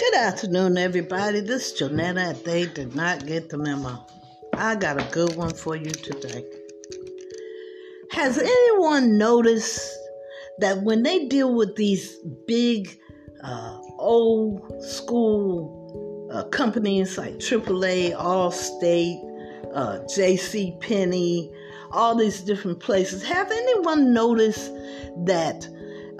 Good afternoon, everybody. This is Jonetta. They did not get the memo. I got a good one for you today. Has anyone noticed that when they deal with these big, uh, old school uh, companies like AAA, Allstate, uh, J.C. Penney, all these different places, have anyone noticed that?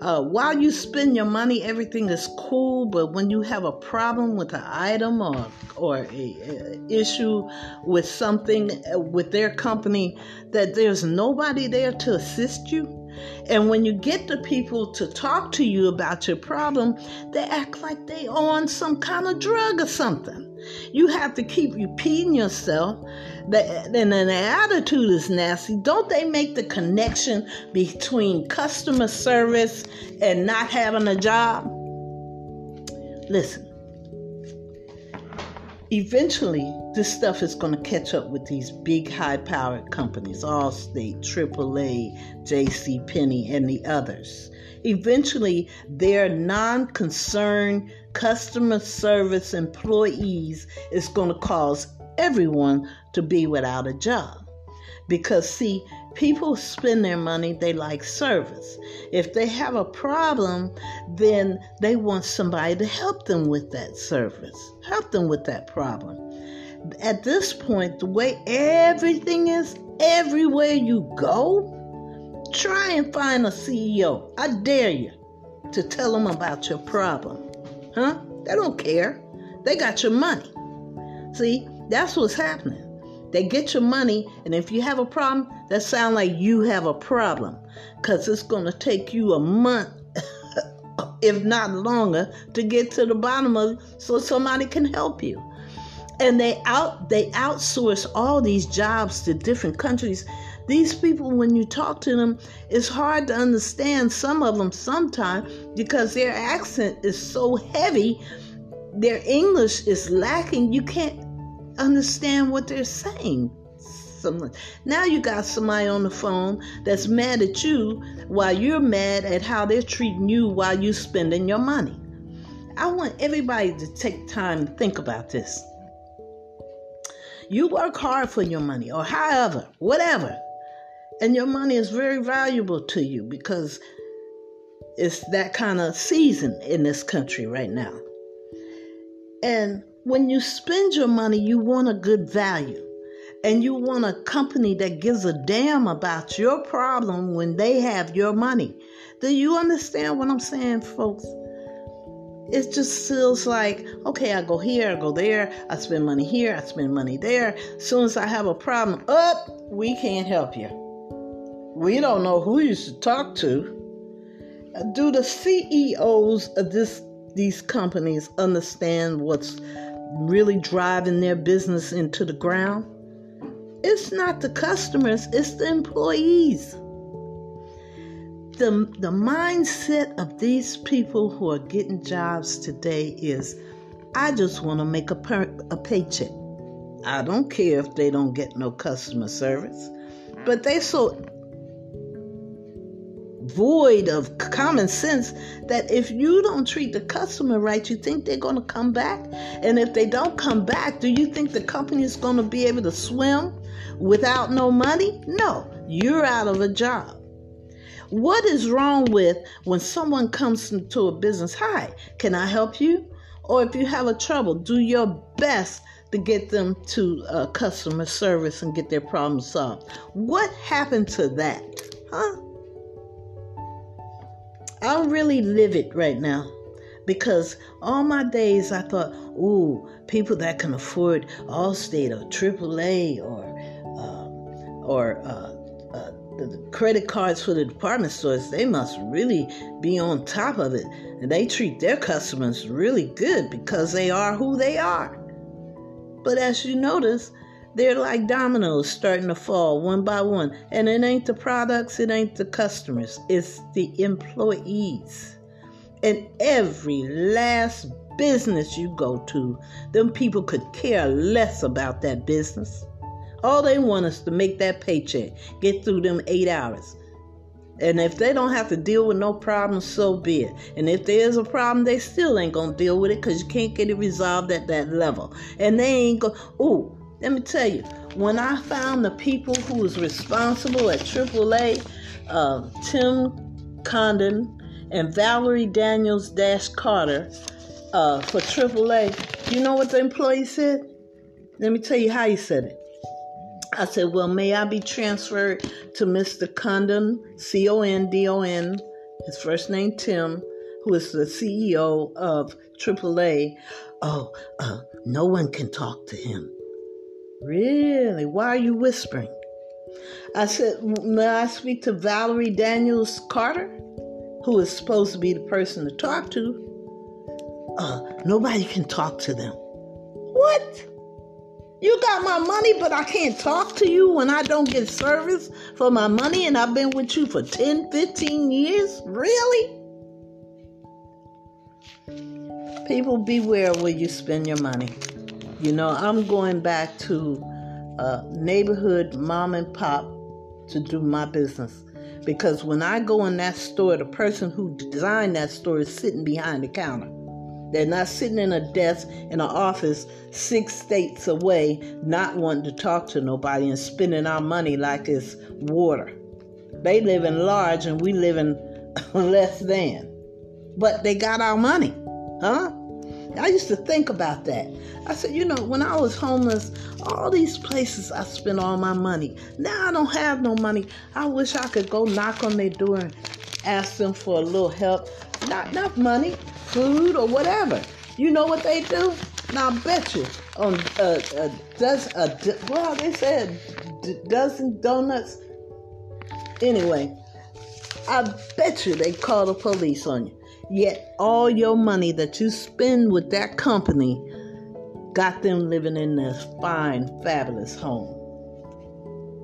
Uh, while you spend your money, everything is cool. But when you have a problem with an item or or a, a issue with something uh, with their company, that there's nobody there to assist you. And when you get the people to talk to you about your problem, they act like they on some kind of drug or something. You have to keep repeating yourself. That and the attitude is nasty. Don't they make the connection between customer service and not having a job? Listen. Eventually, this stuff is going to catch up with these big, high-powered companies, Allstate, AAA, J.C. Penney, and the others. Eventually, their non-concerned customer service employees is going to cause everyone to be without a job. Because, see, people spend their money, they like service. If they have a problem, then they want somebody to help them with that service, help them with that problem. At this point, the way everything is, everywhere you go, try and find a CEO. I dare you to tell them about your problem. Huh? They don't care. They got your money. See, that's what's happening. They get your money, and if you have a problem, that sounds like you have a problem. Because it's going to take you a month, if not longer, to get to the bottom of it so somebody can help you. And they out they outsource all these jobs to different countries these people, when you talk to them, it's hard to understand some of them sometimes because their accent is so heavy, their English is lacking. You can't understand what they're saying. Now you got somebody on the phone that's mad at you while you're mad at how they're treating you while you're spending your money. I want everybody to take time to think about this. You work hard for your money, or however, whatever. And your money is very valuable to you because it's that kind of season in this country right now. And when you spend your money, you want a good value. And you want a company that gives a damn about your problem when they have your money. Do you understand what I'm saying, folks? It just feels like, okay, I go here, I go there, I spend money here, I spend money there. As soon as I have a problem, up, oh, we can't help you we don't know who you should talk to. Do the CEOs of this these companies understand what's really driving their business into the ground? It's not the customers, it's the employees. The, the mindset of these people who are getting jobs today is I just want to make a, per, a paycheck. I don't care if they don't get no customer service. But they so void of common sense that if you don't treat the customer right, you think they're going to come back? And if they don't come back, do you think the company is going to be able to swim without no money? No, you're out of a job. What is wrong with when someone comes to a business? Hi, can I help you? Or if you have a trouble, do your best to get them to uh, customer service and get their problem solved. What happened to that? Huh? I'm really livid right now because all my days I thought, ooh, people that can afford Allstate or AAA or uh, or uh, uh, the credit cards for the department stores, they must really be on top of it, and they treat their customers really good because they are who they are. But as you notice, they're like dominoes starting to fall one by one. And it ain't the products, it ain't the customers, it's the employees. And every last business you go to, them people could care less about that business. All they want is to make that paycheck, get through them eight hours. And if they don't have to deal with no problem, so be it. And if there is a problem, they still ain't gonna deal with it because you can't get it resolved at that level. And they ain't go. Ooh, let me tell you, when I found the people who was responsible at AAA, uh, Tim Condon and Valerie Daniels Dash Carter uh, for AAA, you know what the employee said? Let me tell you how he said it. I said, Well, may I be transferred to Mr. Condon, C O N D O N, his first name Tim, who is the CEO of AAA. Oh, uh, no one can talk to him. Really? Why are you whispering? I said, May I speak to Valerie Daniels Carter, who is supposed to be the person to talk to? Uh, nobody can talk to them. What? You got my money, but I can't talk to you when I don't get service for my money and I've been with you for 10, 15 years? Really? People beware where you spend your money. You know, I'm going back to a neighborhood mom and pop to do my business. Because when I go in that store, the person who designed that store is sitting behind the counter. They're not sitting in a desk in an office six states away, not wanting to talk to nobody and spending our money like it's water. They live in large and we live in less than. But they got our money, huh? I used to think about that. I said, you know, when I was homeless, all these places I spent all my money. Now I don't have no money. I wish I could go knock on their door and ask them for a little help. Not enough money, food or whatever. You know what they do? Now I bet you on a, a dozen, a, well, they said a dozen donuts. Anyway, I bet you they call the police on you. Yet all your money that you spend with that company got them living in this fine, fabulous home.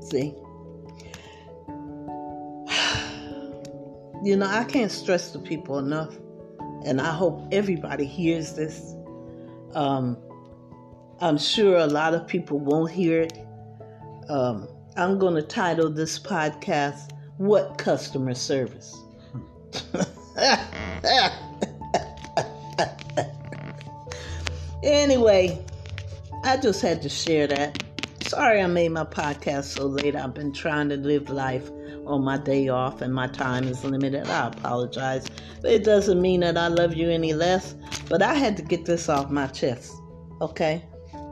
See? You know, I can't stress the people enough and I hope everybody hears this. Um, I'm sure a lot of people won't hear it. Um, I'm going to title this podcast, What Customer Service? anyway, I just had to share that. Sorry I made my podcast so late. I've been trying to live life on my day off and my time is limited. I apologize. But it doesn't mean that I love you any less. But I had to get this off my chest. Okay?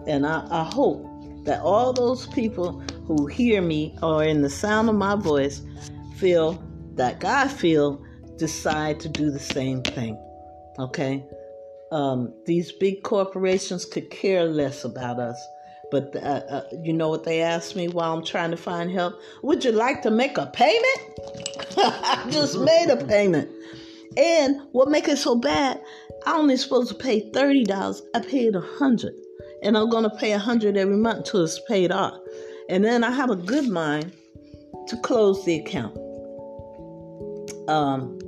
And I, I hope that all those people who hear me or in the sound of my voice feel that God feel decide to do the same thing. Okay? Um, these big corporations could care less about us but uh, uh, you know what they asked me while I'm trying to find help? Would you like to make a payment? I just made a payment. And what makes it so bad? I'm only supposed to pay thirty dollars. I paid a hundred, and I'm gonna pay a hundred every month until it's paid off. And then I have a good mind to close the account. Um,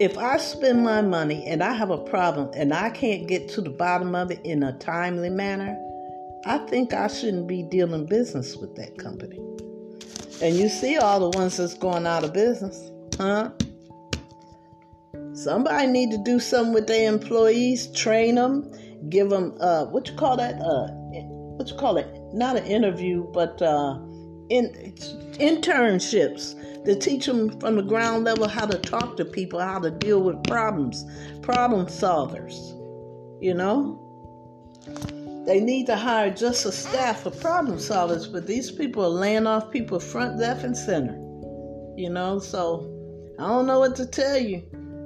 if I spend my money and I have a problem and I can't get to the bottom of it in a timely manner, I think I shouldn't be dealing business with that company. And you see all the ones that's going out of business, huh? Somebody need to do something with their employees, train them, give them uh, what you call that? Uh, what you call it? Not an interview, but uh, in internships to teach them from the ground level how to talk to people, how to deal with problems, problem solvers. You know. They need to hire just a staff of problem solvers, but these people are laying off people front, left, and center. You know, so I don't know what to tell you.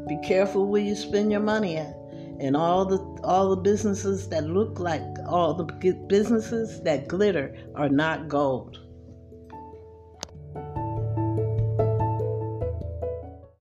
Be careful where you spend your money at. And all the all the businesses that look like all the businesses that glitter are not gold.